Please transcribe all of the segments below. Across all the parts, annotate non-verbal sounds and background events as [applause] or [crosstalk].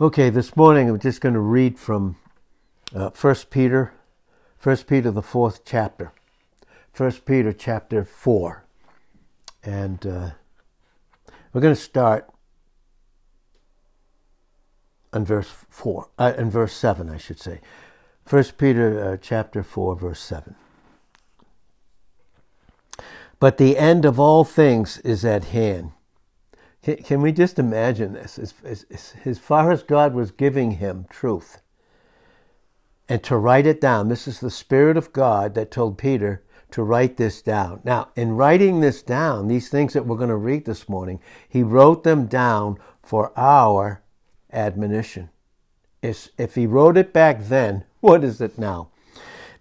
Okay, this morning I'm just going to read from uh, 1 Peter, 1 Peter, the fourth chapter. 1 Peter chapter 4. And uh, we're going to start on verse 4, uh, in verse 7, I should say. 1 Peter uh, chapter 4, verse 7. But the end of all things is at hand. Can, can we just imagine this? As, as, as far as God was giving him truth, and to write it down, this is the Spirit of God that told Peter to write this down. Now, in writing this down, these things that we're going to read this morning, he wrote them down for our admonition. If he wrote it back then, what is it now?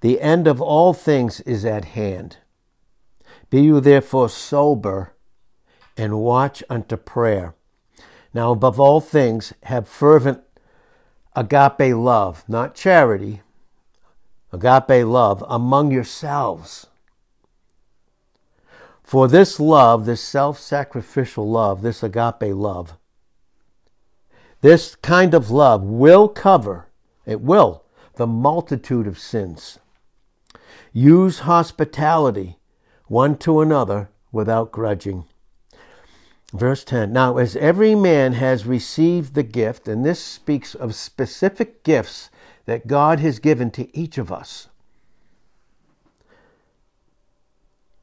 The end of all things is at hand. Be you therefore sober and watch unto prayer. Now, above all things, have fervent agape love, not charity, agape love among yourselves. For this love, this self sacrificial love, this agape love, this kind of love will cover, it will, the multitude of sins. Use hospitality one to another without grudging. Verse 10 Now, as every man has received the gift, and this speaks of specific gifts that God has given to each of us,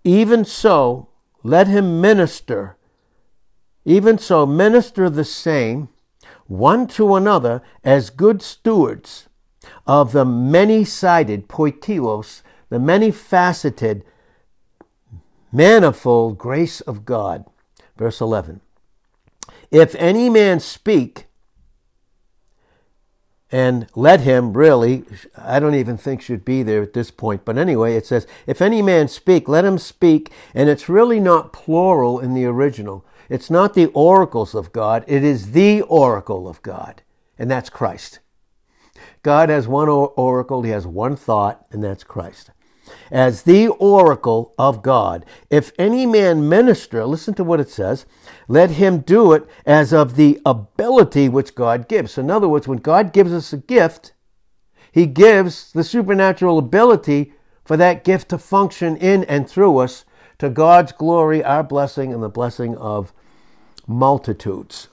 even so, let him minister. Even so, minister the same one to another as good stewards of the many sided poikilos, the many faceted, manifold grace of God. Verse 11 If any man speak, and let him really, I don't even think should be there at this point, but anyway, it says, if any man speak, let him speak, and it's really not plural in the original. It's not the oracles of God, it is the oracle of God, and that's Christ. God has one oracle, he has one thought, and that's Christ. As the oracle of God, if any man minister, listen to what it says, let him do it as of the ability which God gives. So in other words, when God gives us a gift, he gives the supernatural ability for that gift to function in and through us to God's glory, our blessing, and the blessing of multitudes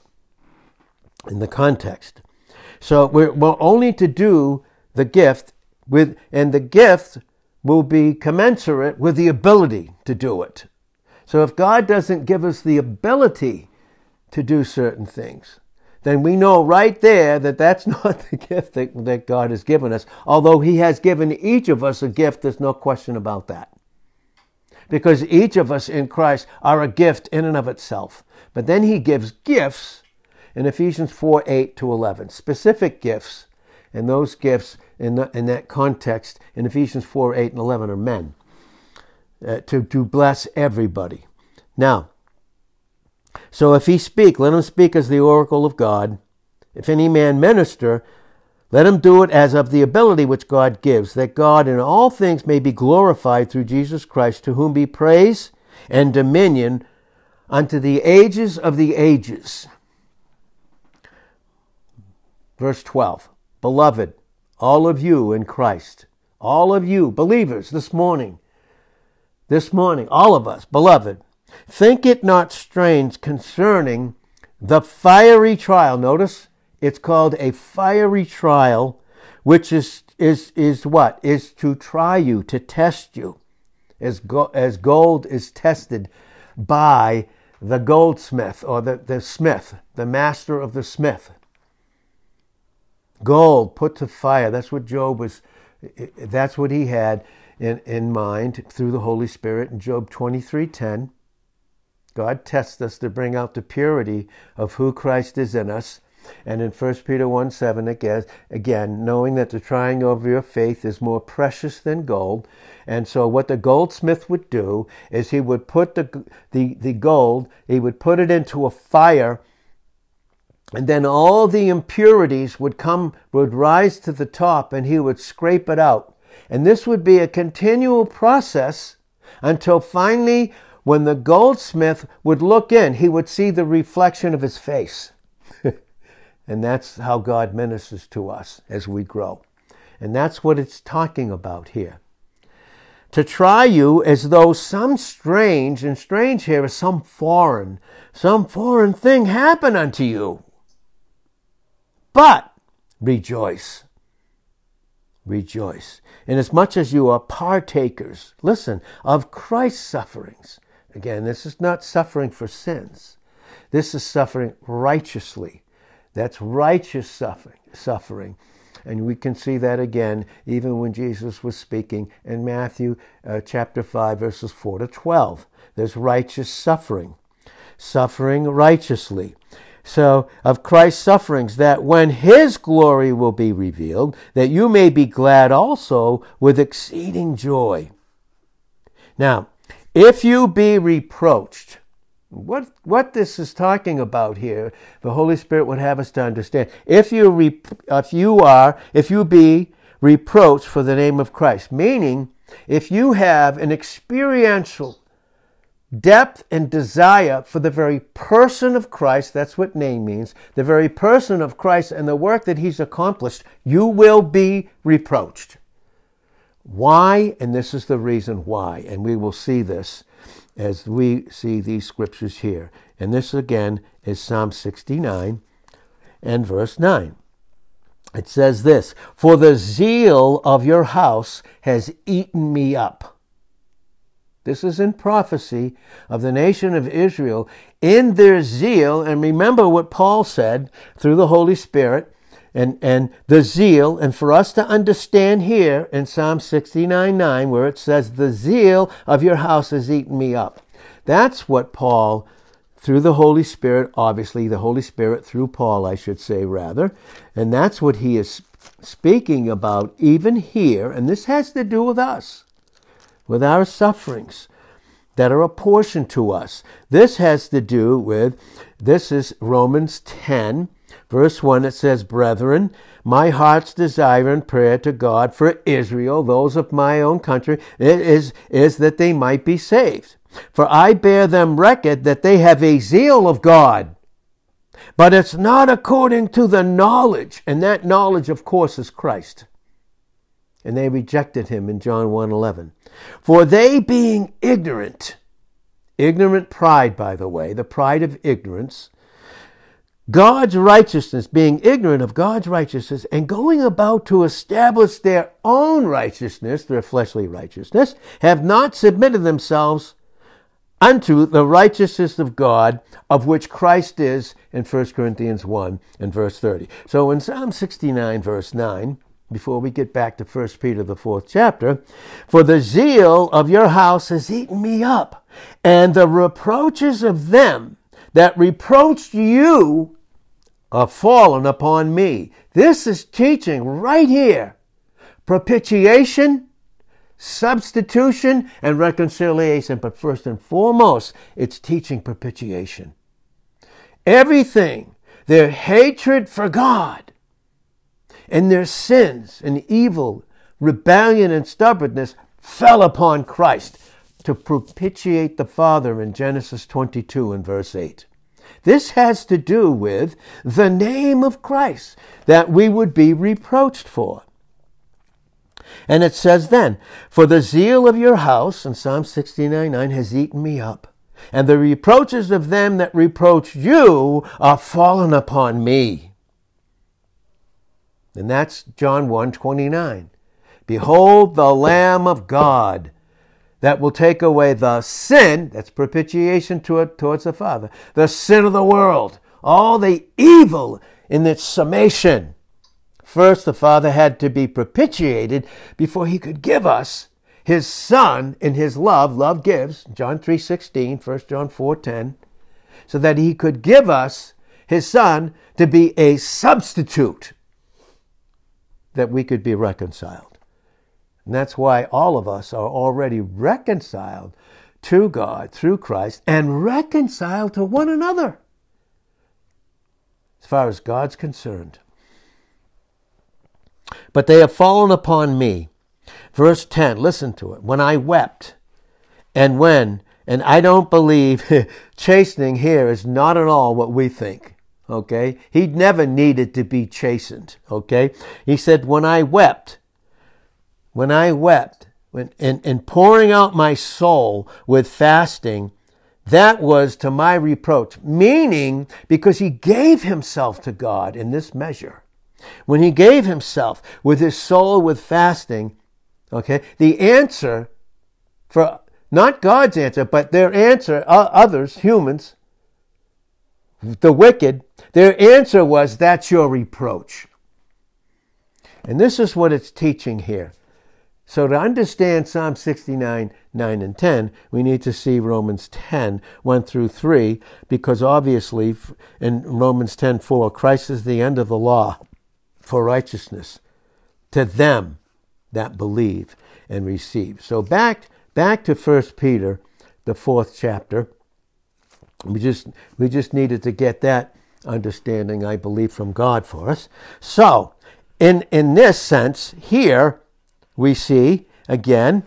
in the context. So we're, we're only to do the gift with, and the gift will be commensurate with the ability to do it. So if God doesn't give us the ability to do certain things, then we know right there that that's [laughs] not the gift that, that God has given us. Although He has given each of us a gift, there's no question about that because each of us in Christ are a gift in and of itself. But then he gives gifts in Ephesians 4 8 to 11, specific gifts. And those gifts in, the, in that context in Ephesians 4 8 and 11 are men uh, to, to bless everybody. Now, so if he speak, let him speak as the oracle of God. If any man minister, let him do it as of the ability which God gives, that God in all things may be glorified through Jesus Christ, to whom be praise and dominion unto the ages of the ages. Verse 12 Beloved, all of you in Christ, all of you believers this morning, this morning, all of us, beloved, think it not strange concerning the fiery trial. Notice it's called a fiery trial, which is, is, is what? Is to try you, to test you, as, go, as gold is tested by the goldsmith or the, the smith, the master of the smith. Gold put to fire. That's what Job was, that's what he had in, in mind through the Holy Spirit in Job 23:10. God tests us to bring out the purity of who Christ is in us and in 1 Peter 1 7, again, again, knowing that the trying of your faith is more precious than gold. And so, what the goldsmith would do is he would put the, the, the gold, he would put it into a fire, and then all the impurities would come, would rise to the top, and he would scrape it out. And this would be a continual process until finally, when the goldsmith would look in, he would see the reflection of his face. [laughs] And that's how God ministers to us as we grow. And that's what it's talking about here. To try you as though some strange, and strange here is some foreign, some foreign thing happened unto you. But rejoice. Rejoice. Inasmuch as you are partakers, listen, of Christ's sufferings. Again, this is not suffering for sins. This is suffering righteously. That's righteous suffering. suffering. And we can see that again even when Jesus was speaking in Matthew uh, chapter 5, verses 4 to 12. There's righteous suffering, suffering righteously. So, of Christ's sufferings, that when his glory will be revealed, that you may be glad also with exceeding joy. Now, if you be reproached, what, what this is talking about here, the Holy Spirit would have us to understand. If you, re, if you are, if you be reproached for the name of Christ, meaning if you have an experiential depth and desire for the very person of Christ, that's what name means, the very person of Christ and the work that he's accomplished, you will be reproached. Why? And this is the reason why. And we will see this as we see these scriptures here. And this again is Psalm 69 and verse 9. It says this For the zeal of your house has eaten me up. This is in prophecy of the nation of Israel in their zeal. And remember what Paul said through the Holy Spirit and, and the zeal. And for us to understand here in Psalm 69 9, where it says, The zeal of your house has eaten me up. That's what Paul, through the Holy Spirit, obviously, the Holy Spirit through Paul, I should say, rather, and that's what he is speaking about even here. And this has to do with us with our sufferings that are apportioned to us. This has to do with, this is Romans 10, verse 1. It says, Brethren, my heart's desire and prayer to God for Israel, those of my own country, is, is that they might be saved. For I bear them record that they have a zeal of God. But it's not according to the knowledge, and that knowledge, of course, is Christ. And they rejected him in John 1 11. For they being ignorant, ignorant pride, by the way, the pride of ignorance, God's righteousness, being ignorant of God's righteousness, and going about to establish their own righteousness, their fleshly righteousness, have not submitted themselves unto the righteousness of God, of which Christ is in 1 Corinthians 1 and verse 30. So in Psalm 69, verse 9, before we get back to 1 Peter, the fourth chapter. For the zeal of your house has eaten me up, and the reproaches of them that reproached you are fallen upon me. This is teaching right here. Propitiation, substitution, and reconciliation. But first and foremost, it's teaching propitiation. Everything, their hatred for God, and their sins and evil, rebellion, and stubbornness fell upon Christ to propitiate the Father in Genesis 22 and verse 8. This has to do with the name of Christ that we would be reproached for. And it says then, For the zeal of your house, in Psalm 69 9, has eaten me up, and the reproaches of them that reproach you are fallen upon me. And that's John 1 29. Behold the Lamb of God that will take away the sin, that's propitiation towards the Father, the sin of the world, all the evil in its summation. First, the Father had to be propitiated before he could give us his Son in his love. Love gives, John 3 16, 1 John 4 10, so that he could give us his Son to be a substitute that we could be reconciled. And that's why all of us are already reconciled to God through Christ and reconciled to one another as far as God's concerned. But they have fallen upon me. Verse 10, listen to it. When I wept, and when, and I don't believe [laughs] chastening here is not at all what we think. Okay. He never needed to be chastened. Okay. He said, when I wept, when I wept, when, and, and pouring out my soul with fasting, that was to my reproach, meaning because he gave himself to God in this measure. When he gave himself with his soul with fasting, okay, the answer for not God's answer, but their answer, others, humans, the wicked, their answer was, That's your reproach. And this is what it's teaching here. So, to understand Psalm 69, 9, and 10, we need to see Romans 10, 1 through 3, because obviously in Romans 10, 4, Christ is the end of the law for righteousness to them that believe and receive. So, back, back to 1 Peter, the fourth chapter. We just, we just needed to get that understanding, I believe, from God for us. So, in, in this sense, here we see again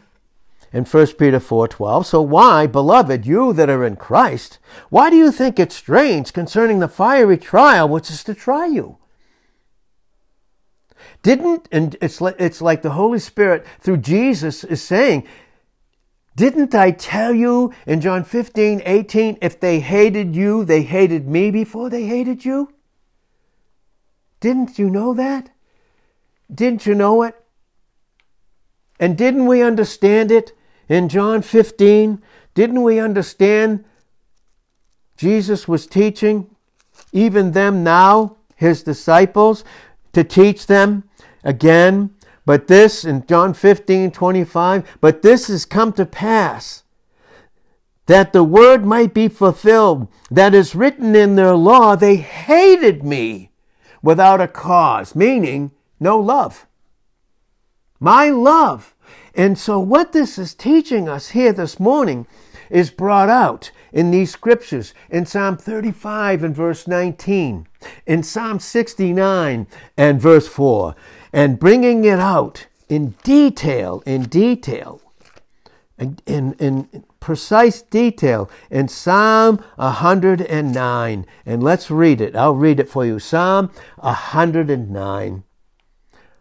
in 1 Peter 4:12, so why, beloved, you that are in Christ, why do you think it strange concerning the fiery trial which is to try you? Didn't and it's like, it's like the Holy Spirit through Jesus is saying, didn't I tell you in John 15, 18, if they hated you, they hated me before they hated you? Didn't you know that? Didn't you know it? And didn't we understand it in John 15? Didn't we understand Jesus was teaching even them now, his disciples, to teach them again but this in John 15, 25, but this has come to pass that the word might be fulfilled that is written in their law, they hated me without a cause, meaning no love. My love. And so, what this is teaching us here this morning is brought out in these scriptures in Psalm 35 and verse 19, in Psalm 69 and verse 4 and bringing it out in detail, in detail, in, in, in precise detail in Psalm 109. And let's read it. I'll read it for you. Psalm 109.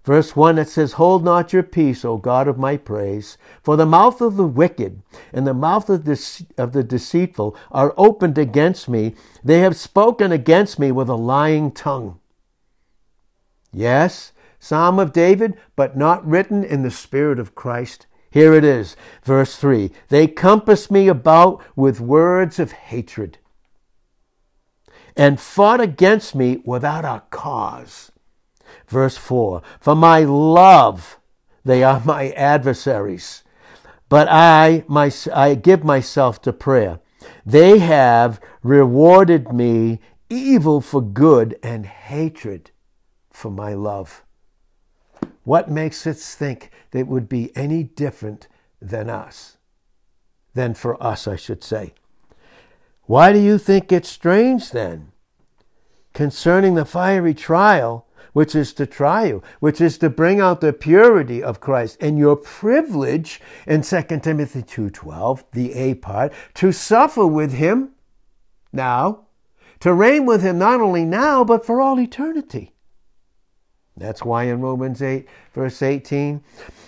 Verse 1 it says, Hold not your peace, O God of my praise, for the mouth of the wicked and the mouth of the, of the deceitful are opened against me. They have spoken against me with a lying tongue. Yes, Psalm of David, but not written in the Spirit of Christ. Here it is, verse 3 They compassed me about with words of hatred and fought against me without a cause. Verse 4 For my love, they are my adversaries, but I, my, I give myself to prayer. They have rewarded me evil for good and hatred for my love. What makes us think that it would be any different than us? Than for us, I should say. Why do you think it's strange then? Concerning the fiery trial, which is to try you, which is to bring out the purity of Christ and your privilege in 2 Timothy 2:12, the A part, to suffer with him now, to reign with him not only now but for all eternity. That's why in Romans 8, verse 18,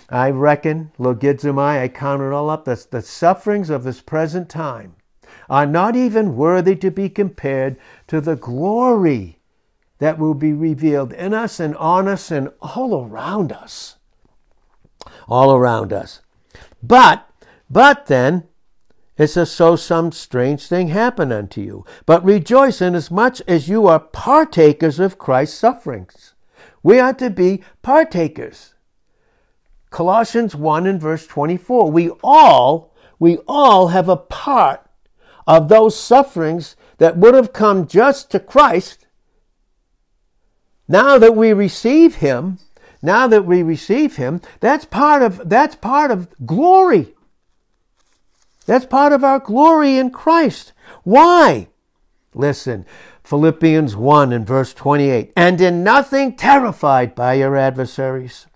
I reckon, logizomai, I count it all up, that the sufferings of this present time are not even worthy to be compared to the glory that will be revealed in us and on us and all around us. All around us. But, but then, it says, So some strange thing happen unto you. But rejoice inasmuch as you are partakers of Christ's sufferings we are to be partakers. Colossians 1 and verse 24. We all, we all have a part of those sufferings that would have come just to Christ. Now that we receive Him, now that we receive Him, that's part of, that's part of glory. That's part of our glory in Christ. Why? Listen, Philippians 1 and verse 28. And in nothing terrified by your adversaries,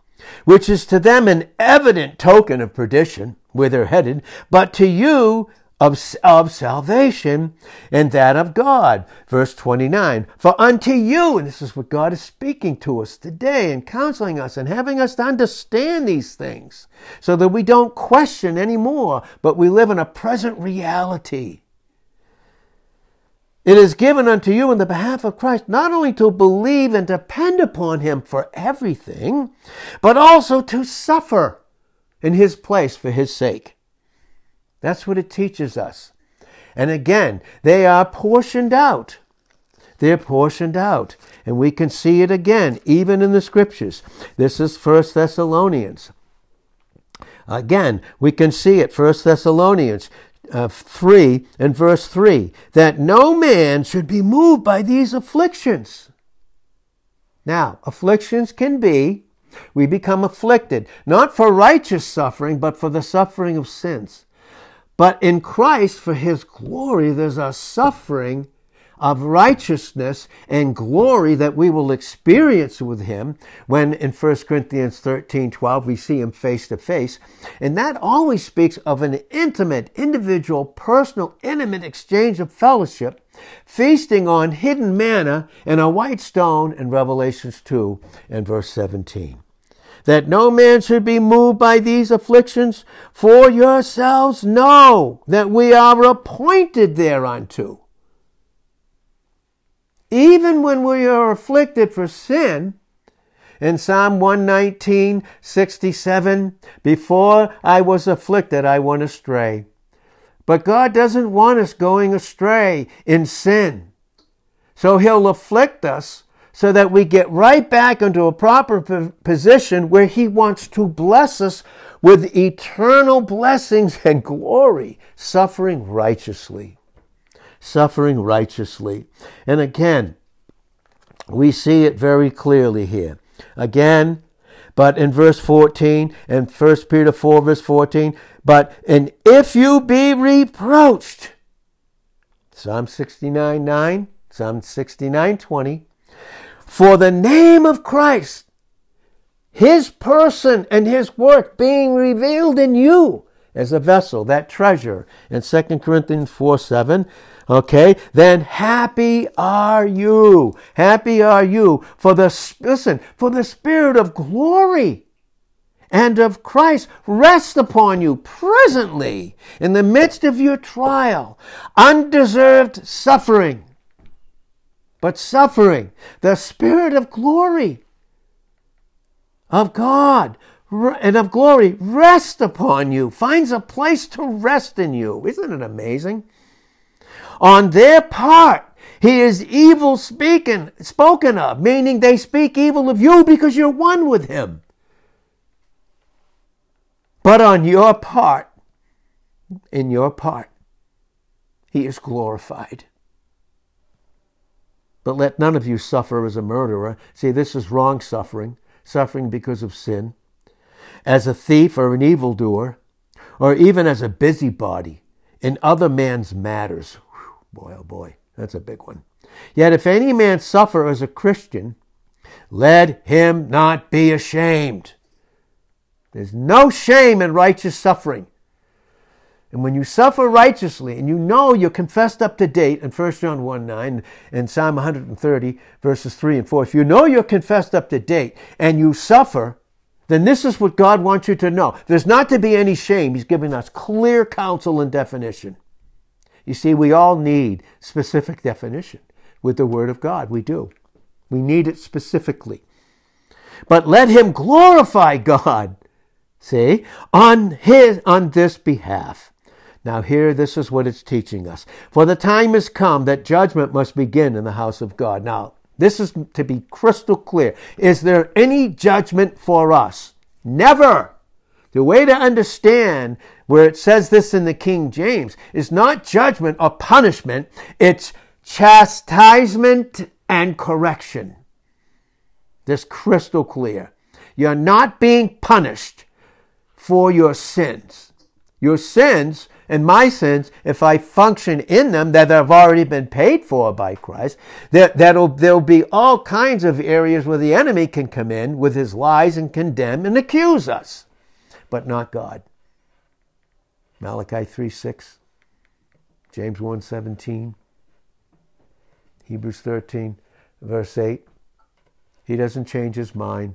which is to them an evident token of perdition, where they're headed, but to you of, of salvation and that of God. Verse 29 For unto you, and this is what God is speaking to us today and counseling us and having us to understand these things so that we don't question anymore, but we live in a present reality. It is given unto you in the behalf of Christ not only to believe and depend upon Him for everything, but also to suffer in His place for His sake. That's what it teaches us. And again, they are portioned out. They're portioned out. And we can see it again, even in the scriptures. This is First Thessalonians. Again, we can see it, First Thessalonians uh, 3 and verse 3, that no man should be moved by these afflictions. Now, afflictions can be, we become afflicted, not for righteous suffering, but for the suffering of sins. But in Christ, for his glory, there's a suffering of righteousness and glory that we will experience with him when in 1 Corinthians 13 12 we see him face to face. And that always speaks of an intimate, individual, personal, intimate exchange of fellowship, feasting on hidden manna and a white stone in Revelations 2 and verse 17 that no man should be moved by these afflictions, for yourselves know that we are appointed thereunto. Even when we are afflicted for sin, in Psalm 119, 67, before I was afflicted, I went astray. But God doesn't want us going astray in sin. So He'll afflict us so that we get right back into a proper position where He wants to bless us with eternal blessings and glory, suffering righteously. Suffering righteously. And again, we see it very clearly here. Again, but in verse 14 and 1 Peter 4 verse 14, but and if you be reproached, Psalm 69 9, Psalm 69 20, for the name of Christ, His person and His work being revealed in you as a vessel, that treasure in 2 Corinthians 4 7. Okay, then happy are you. Happy are you for the, listen, for the spirit of glory and of Christ rest upon you presently in the midst of your trial, undeserved suffering but suffering, the Spirit of glory of God and of glory rest upon you, finds a place to rest in you. Isn't it amazing? On their part, he is evil speaking, spoken of, meaning they speak evil of you because you're one with him. But on your part, in your part, he is glorified. But let none of you suffer as a murderer. See, this is wrong suffering, suffering because of sin, as a thief or an evildoer, or even as a busybody in other man's matters. Boy, oh boy, that's a big one. Yet if any man suffer as a Christian, let him not be ashamed. There's no shame in righteous suffering. And when you suffer righteously and you know you're confessed up to date in 1 John 1 9 and Psalm 130, verses 3 and 4, if you know you're confessed up to date and you suffer, then this is what God wants you to know. There's not to be any shame. He's giving us clear counsel and definition. You see, we all need specific definition with the Word of God. We do. We need it specifically. But let him glorify God, see, on his on this behalf. Now, here, this is what it's teaching us. For the time has come that judgment must begin in the house of God. Now, this is to be crystal clear. Is there any judgment for us? Never. The way to understand where it says this in the King James is not judgment or punishment, it's chastisement and correction. This crystal clear. You're not being punished for your sins. Your sins and my sins, if I function in them that have already been paid for by Christ, that that'll, there'll be all kinds of areas where the enemy can come in with his lies and condemn and accuse us, but not God. Malachi 3 6. James 1:17, Hebrews 13, verse 8. He doesn't change his mind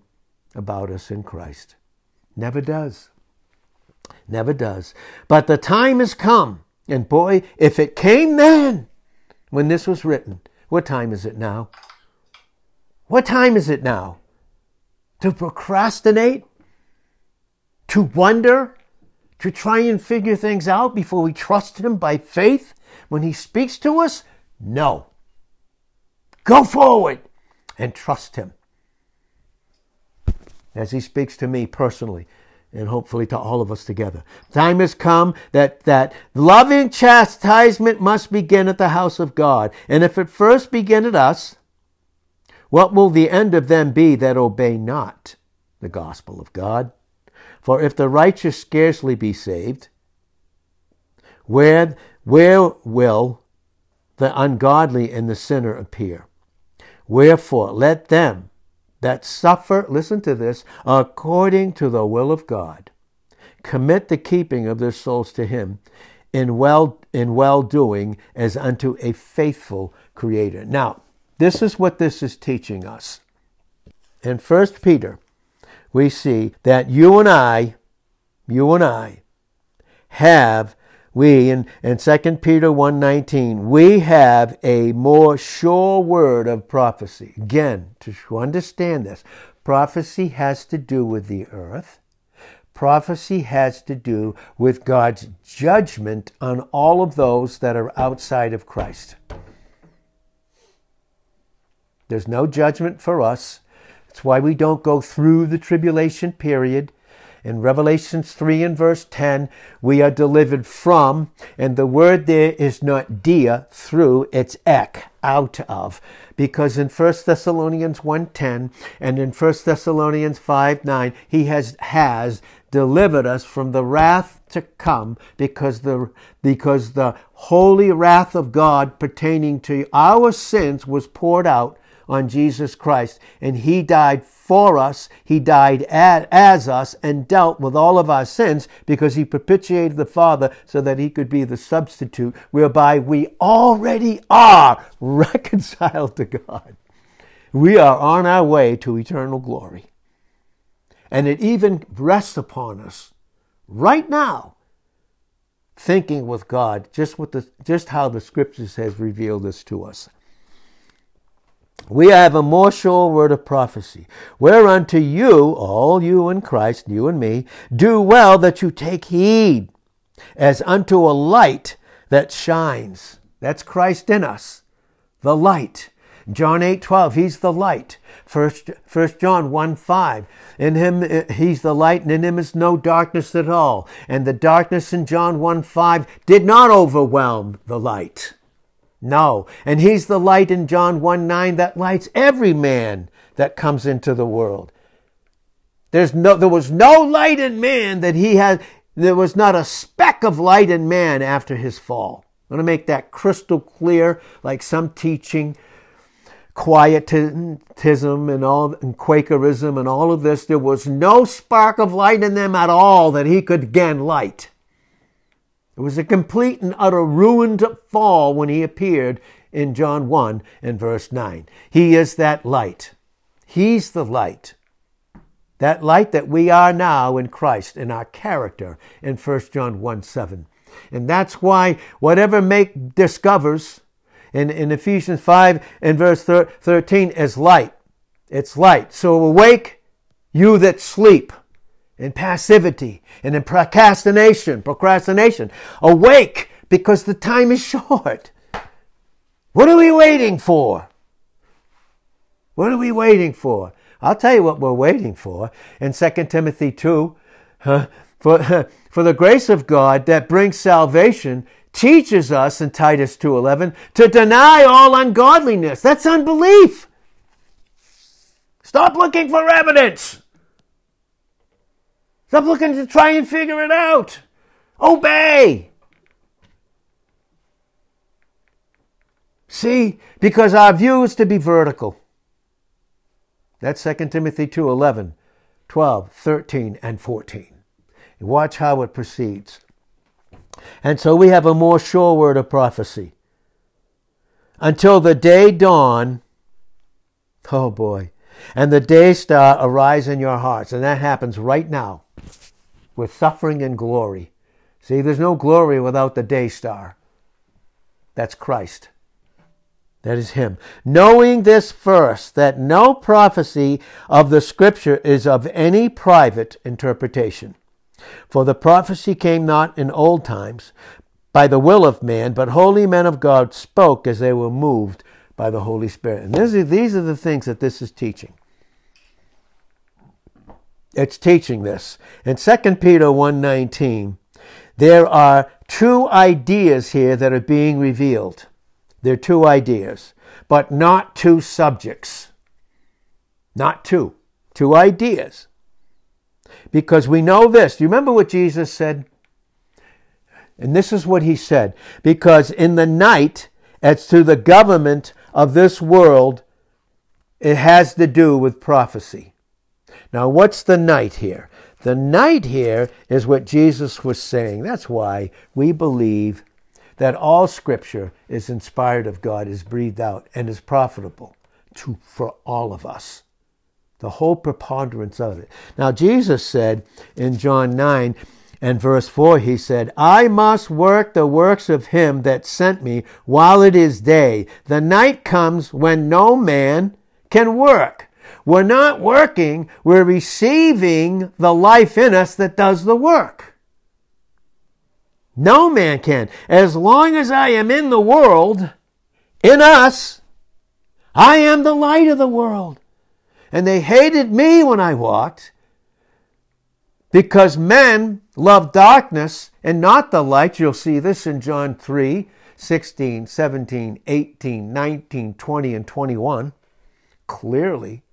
about us in Christ. Never does. Never does. But the time has come. And boy, if it came then, when this was written, what time is it now? What time is it now? To procrastinate? To wonder? To try and figure things out before we trust Him by faith when He speaks to us? No. Go forward and trust Him as He speaks to me personally and hopefully to all of us together. Time has come that, that loving chastisement must begin at the house of God. And if it first begin at us, what will the end of them be that obey not the gospel of God? For if the righteous scarcely be saved, where, where will the ungodly and the sinner appear? Wherefore, let them that suffer, listen to this, according to the will of God, commit the keeping of their souls to Him in well in well doing as unto a faithful Creator. Now, this is what this is teaching us. In First Peter, we see that you and I, you and I, have we in, in 2 peter 1.19 we have a more sure word of prophecy. Again to understand this prophecy has to do with the earth. Prophecy has to do with god's judgment on all of those that are outside of christ. There's no judgment for us that's why we don't go through the tribulation period in Revelations 3 and verse 10, we are delivered from, and the word there is not dia, through, it's ek, out of. Because in 1 Thessalonians 1.10 and in 1 Thessalonians 5.9, he has, has delivered us from the wrath to come because the, because the holy wrath of God pertaining to our sins was poured out on Jesus Christ. And he died for us. He died as us and dealt with all of our sins because he propitiated the Father so that he could be the substitute whereby we already are [laughs] reconciled to God. We are on our way to eternal glory. And it even rests upon us right now thinking with God just what the just how the scriptures has revealed this to us we have a more sure word of prophecy, whereunto you, all you in Christ, you and me, do well that you take heed, as unto a light that shines. That's Christ in us, the light. John 8, 12, he's the light. First, First John 1, 5, in him, he's the light, and in him is no darkness at all. And the darkness in John 1, 5 did not overwhelm the light. No. And he's the light in John 1 9 that lights every man that comes into the world. There's no, there was no light in man that he had, there was not a speck of light in man after his fall. I want to make that crystal clear, like some teaching, quietism and all, and Quakerism and all of this. There was no spark of light in them at all that he could again light. It was a complete and utter ruined fall when he appeared in John 1 and verse 9. He is that light. He's the light. That light that we are now in Christ, in our character, in 1 John 1 7. And that's why whatever make discovers in, in Ephesians 5 and verse 13 is light. It's light. So awake, you that sleep in passivity and in procrastination, procrastination. Awake because the time is short. What are we waiting for? What are we waiting for? I'll tell you what we're waiting for in 2 Timothy 2. Huh? For, [laughs] for the grace of God that brings salvation teaches us in Titus 2:11 to deny all ungodliness. That's unbelief. Stop looking for evidence. Stop looking to try and figure it out. Obey. See, because our view is to be vertical. That's 2 Timothy 2 11, 12, 13, and 14. watch how it proceeds. And so we have a more sure word of prophecy. Until the day dawn, oh boy, and the day star arise in your hearts. And that happens right now with suffering and glory. See, there's no glory without the day star. That's Christ. That is Him. Knowing this first, that no prophecy of the Scripture is of any private interpretation. For the prophecy came not in old times by the will of man, but holy men of God spoke as they were moved by the Holy Spirit. And these are, these are the things that this is teaching. It's teaching this. In 2 Peter 1.19, there are two ideas here that are being revealed. There are two ideas, but not two subjects. Not two. Two ideas. Because we know this. Do you remember what Jesus said? And this is what he said. Because in the night, as to the government of this world, it has to do with prophecy. Now, what's the night here? The night here is what Jesus was saying. That's why we believe that all scripture is inspired of God, is breathed out, and is profitable to, for all of us. The whole preponderance of it. Now, Jesus said in John 9 and verse 4, He said, I must work the works of Him that sent me while it is day. The night comes when no man can work. We're not working, we're receiving the life in us that does the work. No man can. As long as I am in the world, in us, I am the light of the world. And they hated me when I walked because men love darkness and not the light. You'll see this in John 3 16, 17, 18, 19, 20, and 21. Clearly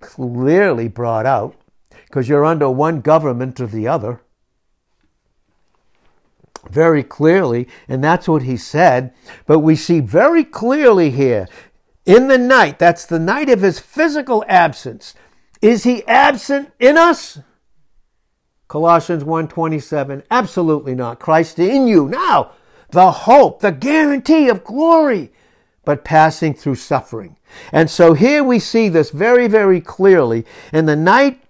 clearly brought out because you're under one government or the other. Very clearly, and that's what he said. But we see very clearly here in the night, that's the night of his physical absence. Is he absent in us? Colossians 1:27 absolutely not Christ in you now the hope the guarantee of glory but passing through suffering and so here we see this very, very clearly. In the night,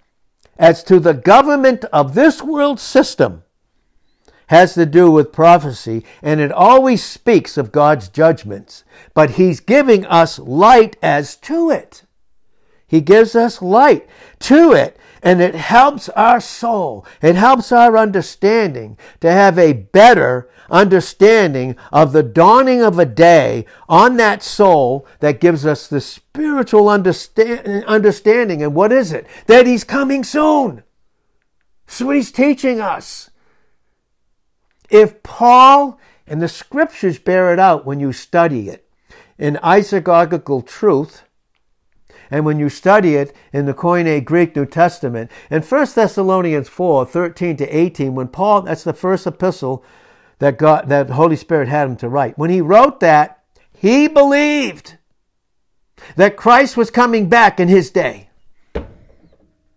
as to the government of this world system, has to do with prophecy, and it always speaks of God's judgments. But He's giving us light as to it. He gives us light to it, and it helps our soul. It helps our understanding to have a better understanding of the dawning of a day on that soul that gives us the spiritual understand, understanding. And what is it? That He's coming soon. That's what He's teaching us. If Paul and the scriptures bear it out when you study it in isagogical truth, and when you study it in the Koine Greek New Testament, in 1 Thessalonians 4, 13 to 18, when Paul, that's the first epistle that God, that Holy Spirit had him to write. When he wrote that, he believed that Christ was coming back in his day.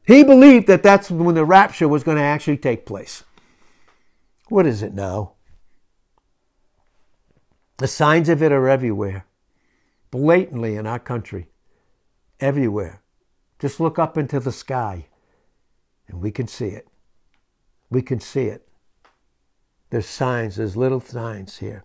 He believed that that's when the rapture was going to actually take place. What is it now? The signs of it are everywhere, blatantly in our country, everywhere. Just look up into the sky and we can see it. We can see it. There's signs, there's little signs here.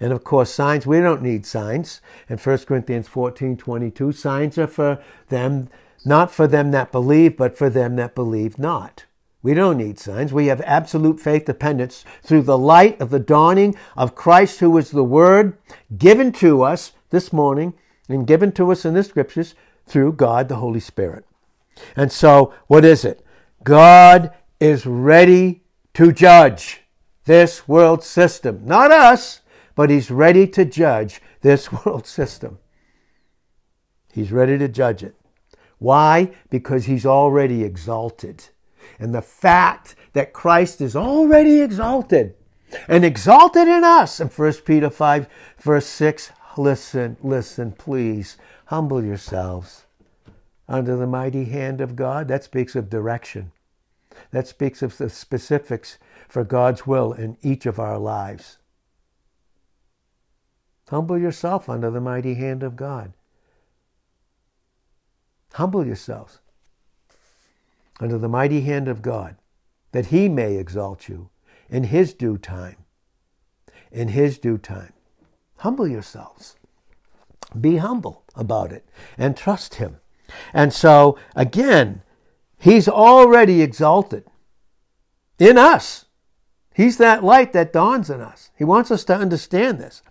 And of course, signs, we don't need signs. In 1 Corinthians 14 22, signs are for them, not for them that believe, but for them that believe not. We don't need signs. We have absolute faith dependence through the light of the dawning of Christ, who is the Word given to us this morning and given to us in the Scriptures through God the Holy Spirit. And so, what is it? God is ready to judge this world system. Not us, but he's ready to judge this [laughs] world system. He's ready to judge it. Why? Because he's already exalted. And the fact that Christ is already exalted and exalted in us in 1 Peter 5, verse 6, listen, listen, please, humble yourselves under the mighty hand of God. That speaks of direction. That speaks of the specifics for God's will in each of our lives. Humble yourself under the mighty hand of God. Humble yourselves under the mighty hand of God, that he may exalt you in his due time. In his due time. Humble yourselves. Be humble about it and trust him. And so, again, he's already exalted in us. He's that light that dawns in us. He wants us to understand this.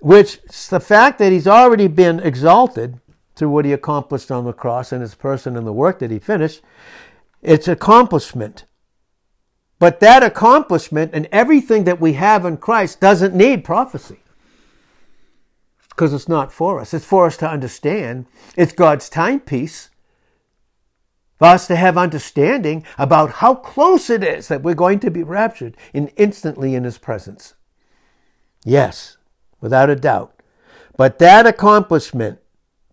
Which the fact that he's already been exalted through what he accomplished on the cross and his person and the work that he finished, it's accomplishment. But that accomplishment and everything that we have in Christ doesn't need prophecy. Because it's not for us. It's for us to understand. It's God's timepiece for us to have understanding about how close it is that we're going to be raptured in instantly in his presence. Yes, without a doubt. But that accomplishment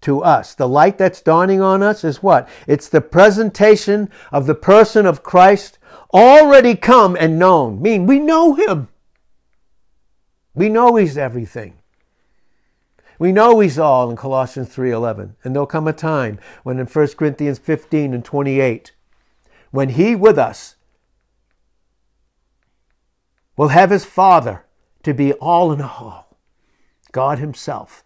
to us, the light that's dawning on us is what? It's the presentation of the person of Christ already come and known. Mean we know him. We know he's everything. We know he's all in Colossians 3:11. And there'll come a time when in 1 Corinthians 15 and 28 when he with us will have his father to be all in all. God himself.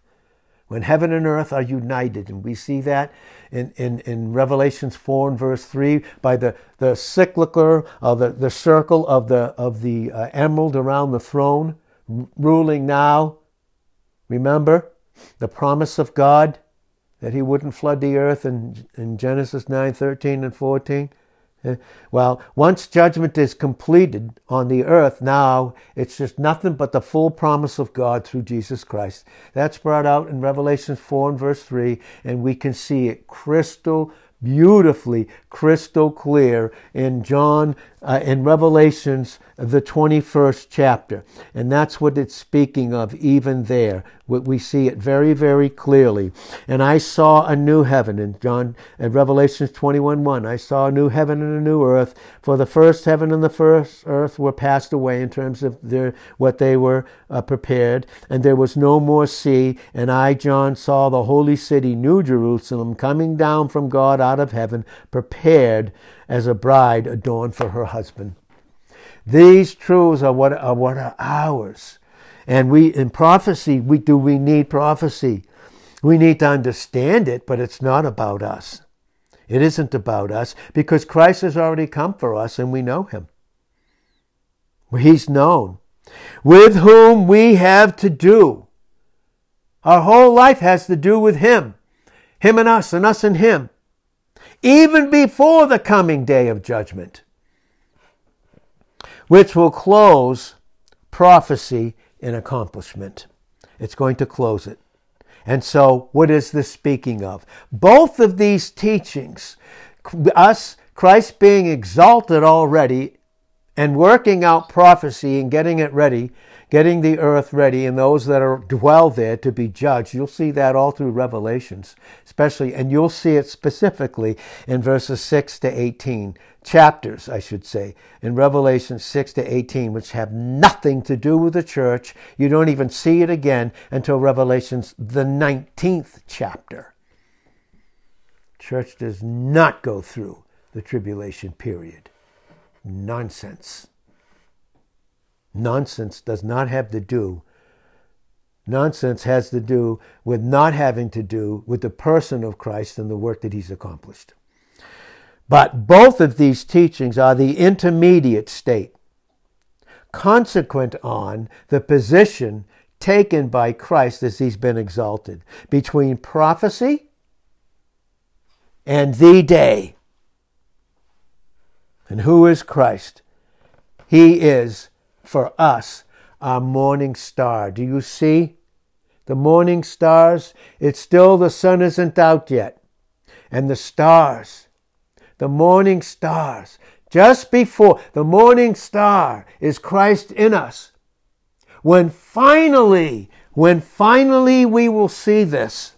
When heaven and earth are united, and we see that in, in, in Revelations 4 and verse 3 by the, the cyclical, uh, the, the circle of the, of the uh, emerald around the throne, ruling now. Remember? The promise of God that he wouldn't flood the earth in, in Genesis 9 13 and 14. Eh, well, once judgment is completed on the earth, now it's just nothing but the full promise of God through Jesus Christ. That's brought out in Revelation 4 and verse 3, and we can see it crystal beautifully crystal clear in John, uh, in Revelations, the 21st chapter. And that's what it's speaking of even there. We see it very, very clearly. And I saw a new heaven in John, in Revelations 21 1. I saw a new heaven and a new earth, for the first heaven and the first earth were passed away in terms of their, what they were uh, prepared, and there was no more sea. And I, John, saw the holy city, New Jerusalem, coming down from God out of heaven, prepared as a bride adorned for her husband. These truths are what are, what are ours. And we in prophecy, we do we need prophecy. We need to understand it, but it's not about us. It isn't about us because Christ has already come for us and we know him. He's known. With whom we have to do. Our whole life has to do with him. Him and us, and us and him even before the coming day of judgment, which will close prophecy in accomplishment. It's going to close it. And so, what is this speaking of? Both of these teachings, us, Christ being exalted already and working out prophecy and getting it ready, getting the earth ready and those that are dwell there to be judged. You'll see that all through Revelations, especially, and you'll see it specifically in verses 6 to 18, chapters, I should say, in Revelation 6 to 18, which have nothing to do with the church. You don't even see it again until Revelation's the 19th chapter. Church does not go through the tribulation period. Nonsense. Nonsense does not have to do, nonsense has to do with not having to do with the person of Christ and the work that he's accomplished. But both of these teachings are the intermediate state, consequent on the position taken by Christ as he's been exalted between prophecy and the day. And who is Christ? He is for us our morning star. Do you see? The morning stars, it's still the sun isn't out yet. And the stars, the morning stars, just before the morning star is Christ in us. When finally, when finally we will see this,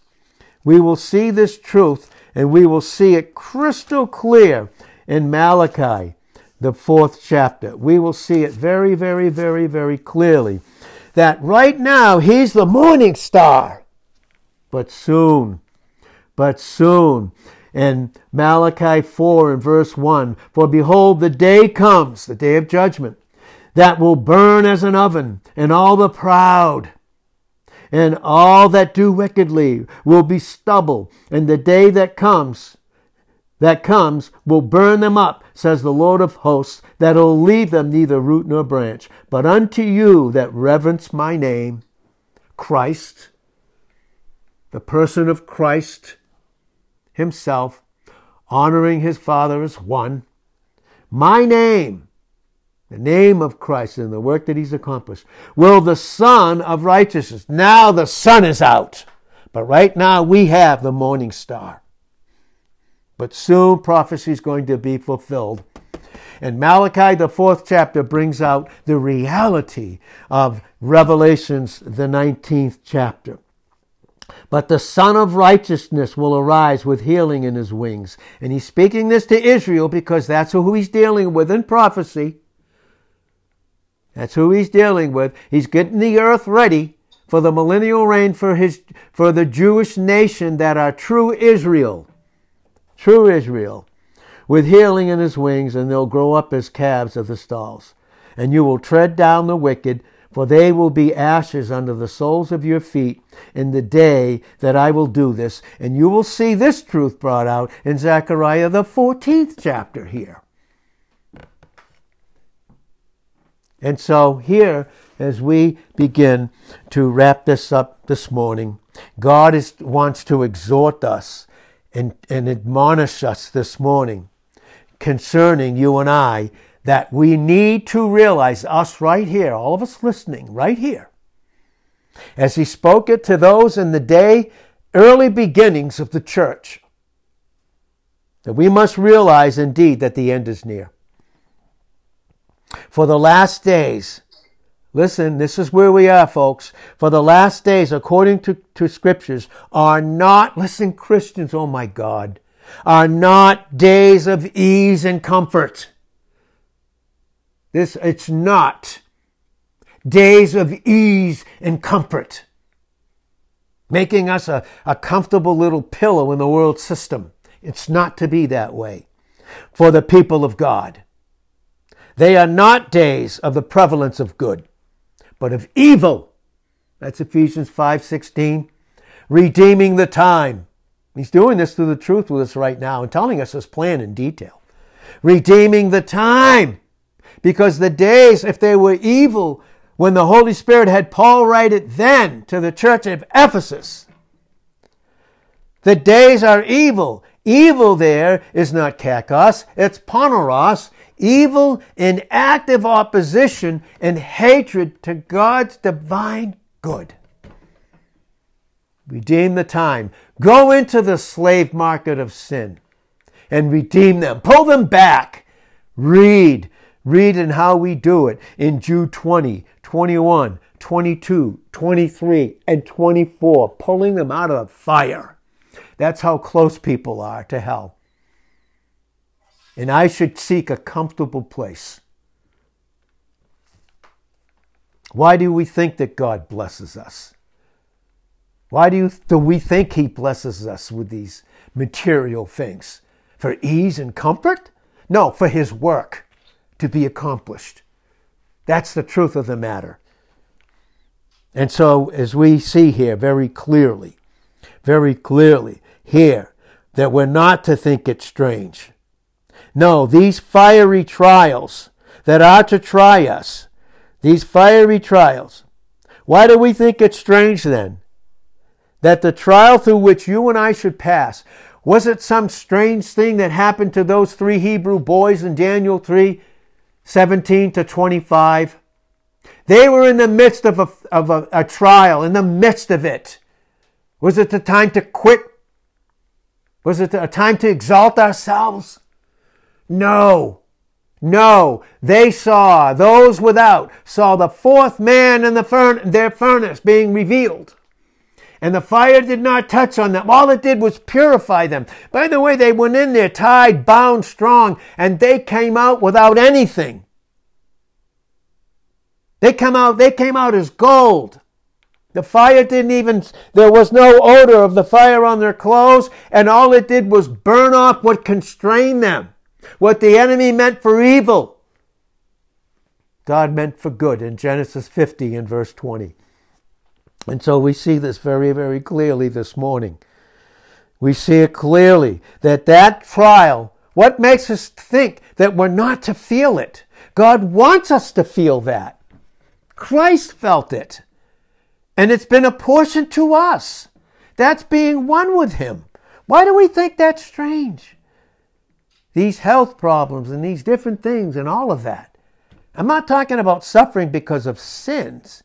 we will see this truth and we will see it crystal clear in Malachi, the fourth chapter. We will see it very, very, very, very clearly that right now he's the morning star. But soon, but soon, in Malachi 4 and verse 1, for behold, the day comes, the day of judgment, that will burn as an oven, and all the proud and all that do wickedly will be stubble, and the day that comes that comes will burn them up, says the Lord of hosts, that'll leave them neither root nor branch. But unto you that reverence my name, Christ, the person of Christ himself, honoring his Father as one, my name, the name of Christ and the work that he's accomplished, will the Sun of righteousness. Now the sun is out, but right now we have the morning star. But soon prophecy is going to be fulfilled. And Malachi, the fourth chapter, brings out the reality of Revelations, the 19th chapter. But the Son of Righteousness will arise with healing in his wings. And he's speaking this to Israel because that's who he's dealing with in prophecy. That's who he's dealing with. He's getting the earth ready for the millennial reign for his for the Jewish nation that are true Israel true Israel, with healing in his wings, and they'll grow up as calves of the stalls. And you will tread down the wicked, for they will be ashes under the soles of your feet in the day that I will do this. And you will see this truth brought out in Zechariah, the 14th chapter here. And so, here, as we begin to wrap this up this morning, God is, wants to exhort us and, and admonish us this morning concerning you and I that we need to realize, us right here, all of us listening, right here, as he spoke it to those in the day, early beginnings of the church, that we must realize indeed that the end is near. For the last days, Listen, this is where we are, folks. For the last days, according to, to scriptures, are not, listen, Christians, oh my God, are not days of ease and comfort. This, it's not days of ease and comfort, making us a, a comfortable little pillow in the world system. It's not to be that way for the people of God. They are not days of the prevalence of good but of evil. That's Ephesians 5:16. Redeeming the time. He's doing this through the truth with us right now and telling us his plan in detail. Redeeming the time. Because the days, if they were evil, when the Holy Spirit had Paul write it then to the church of Ephesus, the days are evil. Evil there is not kakos, it's poneros, evil in active opposition and hatred to God's divine good. Redeem the time. Go into the slave market of sin and redeem them. Pull them back. Read. Read in how we do it in Jude 20, 21, 22, 23, and 24, pulling them out of the fire. That's how close people are to hell and I should seek a comfortable place. Why do we think that God blesses us? Why do, you, do we think He blesses us with these material things? For ease and comfort? No, for His work to be accomplished. That's the truth of the matter. And so, as we see here very clearly, very clearly here, that we're not to think it strange no, these fiery trials that are to try us, these fiery trials, why do we think it strange then that the trial through which you and I should pass, was it some strange thing that happened to those three Hebrew boys in Daniel 3 17 to 25? They were in the midst of a, of a, a trial, in the midst of it. Was it the time to quit? Was it a time to exalt ourselves? No. No, they saw, those without saw the fourth man in the their furnace being revealed. And the fire did not touch on them. All it did was purify them. By the way, they went in there tied, bound, strong, and they came out without anything. They come out, they came out as gold. The fire didn't even, there was no odor of the fire on their clothes, and all it did was burn off what constrained them, what the enemy meant for evil. God meant for good in Genesis 50 and verse 20. And so we see this very, very clearly this morning. We see it clearly that that trial, what makes us think that we're not to feel it? God wants us to feel that. Christ felt it. And it's been apportioned to us. That's being one with Him. Why do we think that's strange? These health problems and these different things and all of that. I'm not talking about suffering because of sins,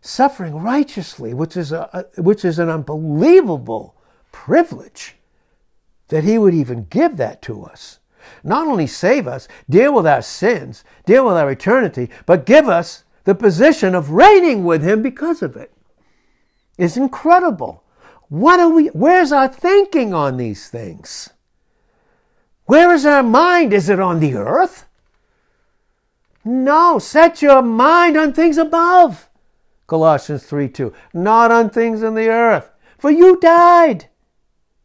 suffering righteously, which is, a, which is an unbelievable privilege that He would even give that to us. Not only save us, deal with our sins, deal with our eternity, but give us the position of reigning with him because of it. it is incredible. What are we, where's our thinking on these things? Where is our mind? Is it on the earth? No, set your mind on things above. Colossians 3 2. Not on things in the earth. For you died,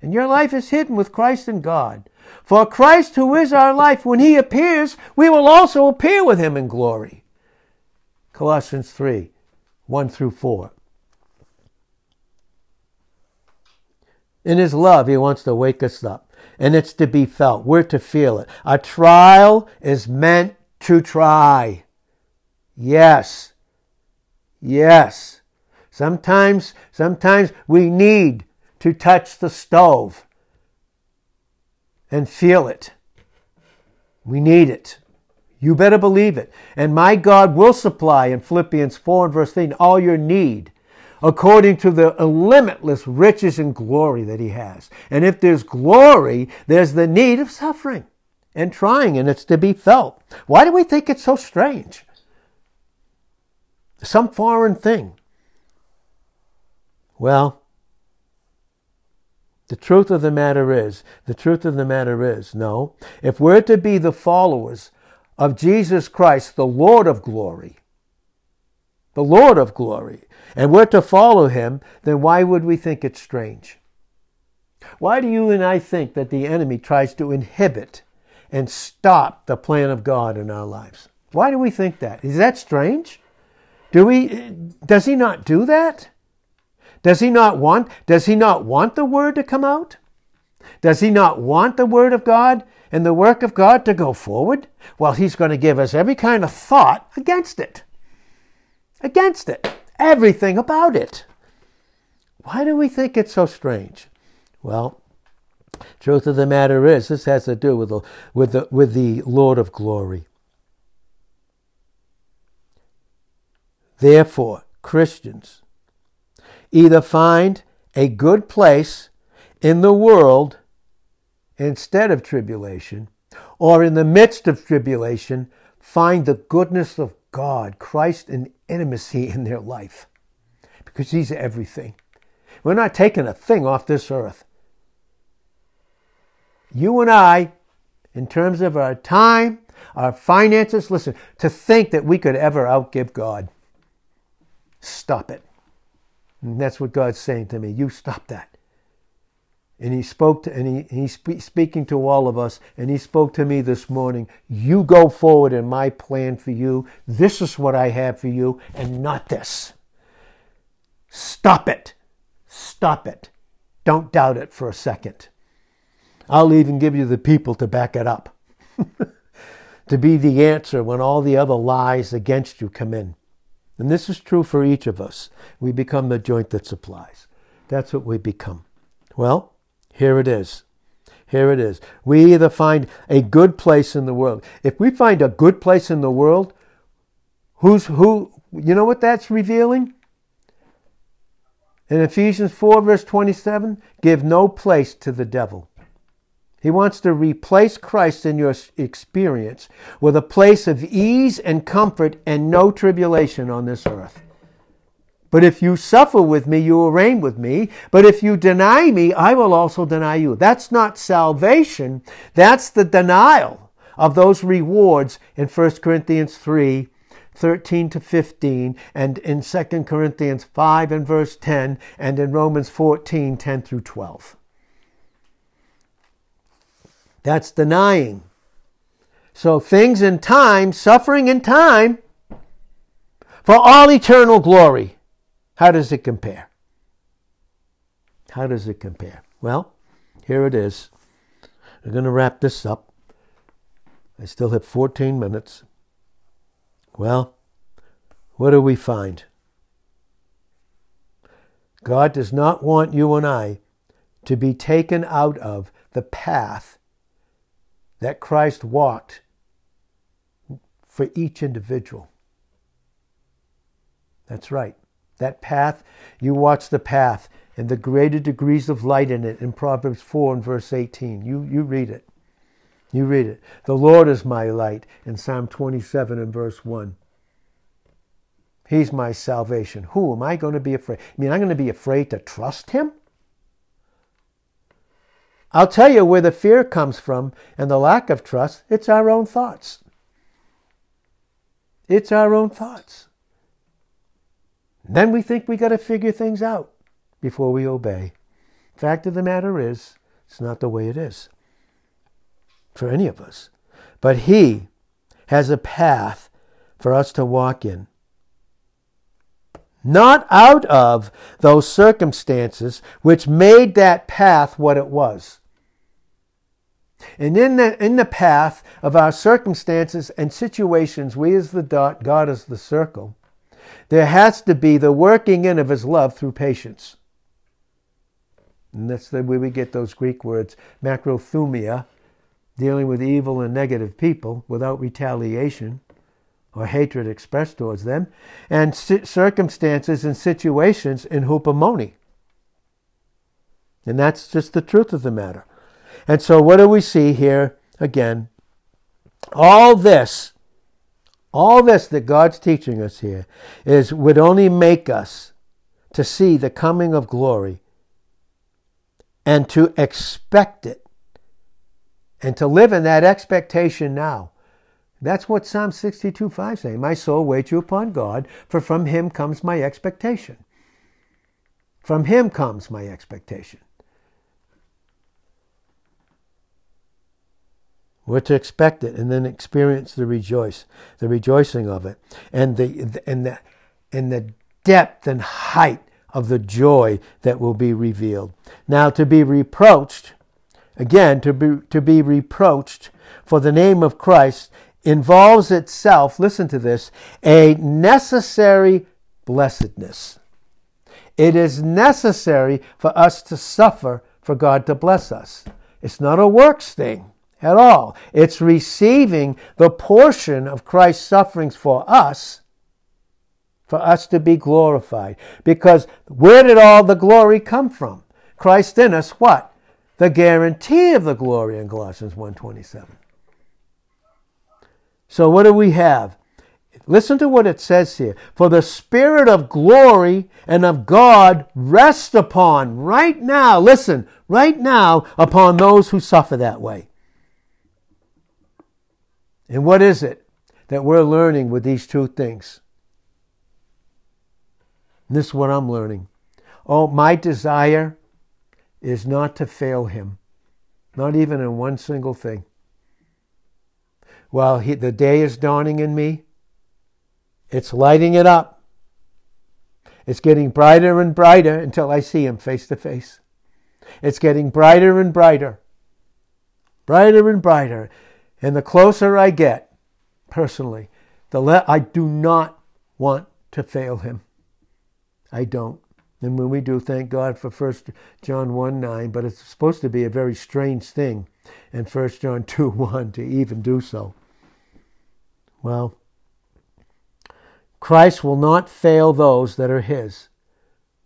and your life is hidden with Christ in God. For Christ, who is our life, when he appears, we will also appear with him in glory. Colossians 3 1 through 4. In His love, He wants to wake us up, and it's to be felt. We're to feel it. A trial is meant to try. Yes. Yes. Sometimes, sometimes we need to touch the stove and feel it. We need it. You better believe it. And my God will supply in Philippians 4 and verse 13 all your need according to the limitless riches and glory that He has. And if there's glory, there's the need of suffering and trying, and it's to be felt. Why do we think it's so strange? Some foreign thing. Well, the truth of the matter is, the truth of the matter is, no, if we're to be the followers of Jesus Christ, the Lord of glory, the Lord of glory, and we're to follow him, then why would we think it strange? Why do you and I think that the enemy tries to inhibit and stop the plan of God in our lives? Why do we think that? Is that strange? Do we does he not do that? Does he not want does he not want the word to come out? Does he not want the word of God and the work of God to go forward? Well, He's going to give us every kind of thought against it. Against it. Everything about it. Why do we think it's so strange? Well, truth of the matter is, this has to do with the, with the, with the Lord of glory. Therefore, Christians either find a good place in the world instead of tribulation, or in the midst of tribulation, find the goodness of God, Christ, and intimacy in their life. Because He's everything. We're not taking a thing off this earth. You and I, in terms of our time, our finances, listen, to think that we could ever outgive God. Stop it. And that's what God's saying to me. You stop that. And he spoke to, and he, he's spe- speaking to all of us, and he spoke to me this morning. You go forward in my plan for you. This is what I have for you, and not this. Stop it. Stop it. Don't doubt it for a second. I'll even give you the people to back it up, [laughs] to be the answer when all the other lies against you come in. And this is true for each of us. We become the joint that supplies. That's what we become. Well, here it is. Here it is. We either find a good place in the world. If we find a good place in the world, who's who? You know what that's revealing? In Ephesians 4, verse 27, give no place to the devil. He wants to replace Christ in your experience with a place of ease and comfort and no tribulation on this earth. But if you suffer with me, you will reign with me. But if you deny me, I will also deny you. That's not salvation. That's the denial of those rewards in 1 Corinthians 3 13 to 15, and in 2 Corinthians 5 and verse 10, and in Romans 14 10 through 12. That's denying. So things in time, suffering in time, for all eternal glory. How does it compare? How does it compare? Well, here it is. We're going to wrap this up. I still have 14 minutes. Well, what do we find? God does not want you and I to be taken out of the path that Christ walked for each individual. That's right. That path, you watch the path and the greater degrees of light in it in Proverbs 4 and verse 18. You, you read it. You read it. The Lord is my light in Psalm 27 and verse 1. He's my salvation. Who am I going to be afraid? I mean, I'm going to be afraid to trust him? I'll tell you where the fear comes from and the lack of trust. It's our own thoughts. It's our own thoughts. Then we think we got to figure things out before we obey. Fact of the matter is, it's not the way it is for any of us. But He has a path for us to walk in. Not out of those circumstances which made that path what it was. And in the, in the path of our circumstances and situations, we as the dot, God as the circle, there has to be the working in of his love through patience. And that's the way we get those Greek words, macrothumia, dealing with evil and negative people without retaliation or hatred expressed towards them, and circumstances and situations in hupomone. And that's just the truth of the matter. And so, what do we see here again? All this all this that God's teaching us here is would only make us to see the coming of glory and to expect it and to live in that expectation now. That's what Psalm 62 5 saying. My soul waits you upon God, for from him comes my expectation. From him comes my expectation. We're to expect it and then experience the rejoice, the rejoicing of it, and the and the and the depth and height of the joy that will be revealed. Now to be reproached, again, to be to be reproached for the name of Christ involves itself, listen to this, a necessary blessedness. It is necessary for us to suffer for God to bless us. It's not a works thing at all. It's receiving the portion of Christ's sufferings for us, for us to be glorified. Because where did all the glory come from? Christ in us, what? The guarantee of the glory in Colossians 1.27. So what do we have? Listen to what it says here. For the Spirit of glory and of God rest upon, right now, listen, right now, upon those who suffer that way. And what is it that we're learning with these two things? this is what I'm learning. Oh, my desire is not to fail him, not even in one single thing. While he, the day is dawning in me, it's lighting it up. It's getting brighter and brighter until I see him face to face. It's getting brighter and brighter, brighter and brighter. And the closer I get, personally, the le- I do not want to fail him. I don't. And when we do, thank God for First John 1 9, but it's supposed to be a very strange thing in 1 John 2 [laughs] 1 to even do so. Well, Christ will not fail those that are his,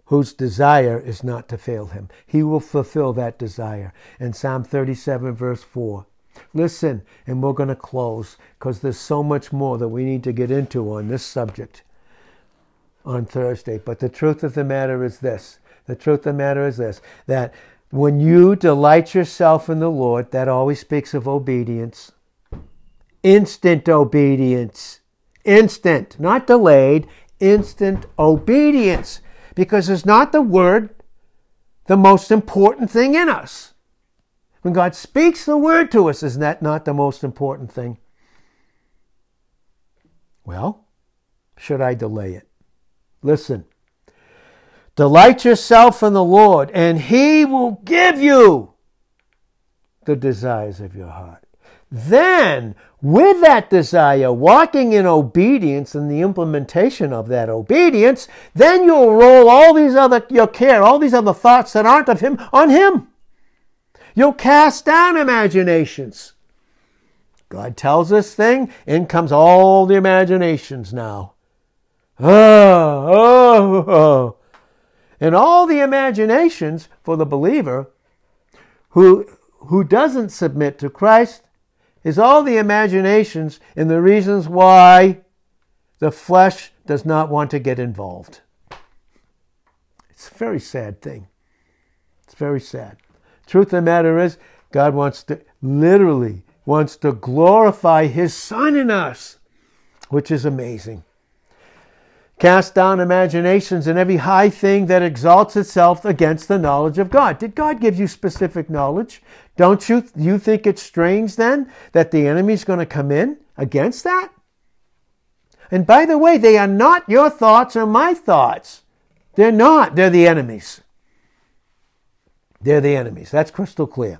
whose desire is not to fail him. He will fulfill that desire. In Psalm 37, verse 4, Listen, and we're going to close because there's so much more that we need to get into on this subject. on Thursday. But the truth of the matter is this the truth of the matter is this that when you delight yourself in the Lord, that always speaks of obedience. Instant obedience. Instant, not delayed, instant obedience. Because it's not the word the most important thing in us. When God speaks the word to us, is that not the most important thing? Well, should I delay it? Listen. Delight yourself in the Lord, and He will give you the desires of your heart. Then, with that desire, walking in obedience and the implementation of that obedience, then you'll roll all these other, your care, all these other thoughts that aren't of Him on Him. You'll cast down imaginations. God tells this thing, in comes all the imaginations now. Oh, oh, oh. And all the imaginations for the believer who, who doesn't submit to Christ is all the imaginations and the reasons why the flesh does not want to get involved. It's a very sad thing. It's very sad. Truth of the matter is, God wants to literally wants to glorify his son in us, which is amazing. Cast down imaginations and every high thing that exalts itself against the knowledge of God. Did God give you specific knowledge? Don't you, you think it's strange then that the enemy's going to come in against that? And by the way, they are not your thoughts or my thoughts. They're not. They're the enemies. They're the enemies. That's crystal clear.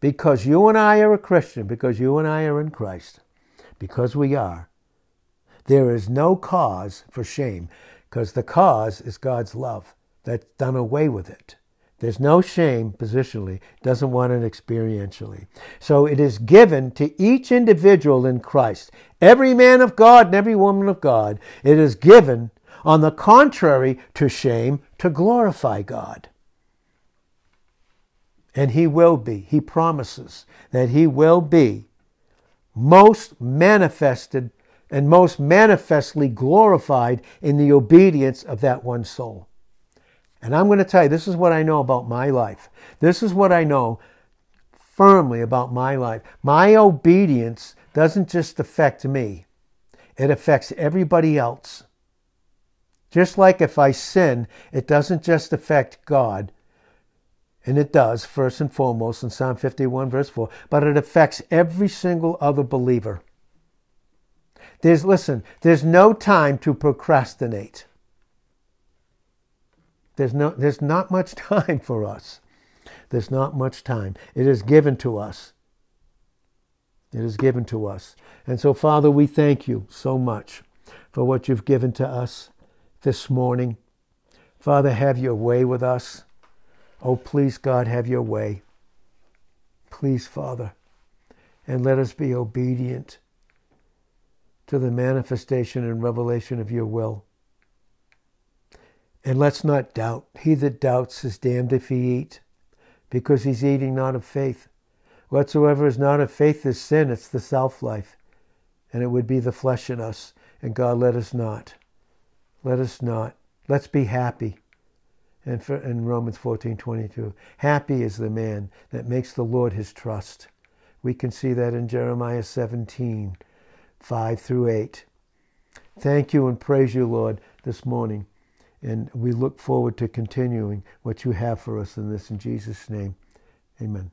Because you and I are a Christian, because you and I are in Christ, because we are, there is no cause for shame because the cause is God's love. That's done away with it. There's no shame positionally, doesn't want it experientially. So it is given to each individual in Christ, every man of God and every woman of God, it is given, on the contrary to shame, to glorify God. And He will be, He promises that He will be most manifested and most manifestly glorified in the obedience of that one soul. And I'm going to tell you, this is what I know about my life. This is what I know firmly about my life. My obedience doesn't just affect me, it affects everybody else. Just like if I sin, it doesn't just affect God, and it does, first and foremost, in Psalm 51, verse 4, but it affects every single other believer. There's, listen, there's no time to procrastinate. There's, no, there's not much [laughs] time for us. There's not much time. It is given to us. It is given to us. And so, Father, we thank you so much for what you've given to us this morning. Father, have your way with us. Oh, please, God, have your way. Please, Father, and let us be obedient to the manifestation and revelation of your will. And let's not doubt. He that doubts is damned if he eat, because he's eating not of faith. Whatsoever is not of faith is sin, it's the self life. And it would be the flesh in us. And God, let us not. Let us not. Let's be happy and for, in Romans 14 22. Happy is the man that makes the Lord his trust. We can see that in Jeremiah 17 5 through 8. Thank you and praise you, Lord, this morning. And we look forward to continuing what you have for us in this. In Jesus' name, amen.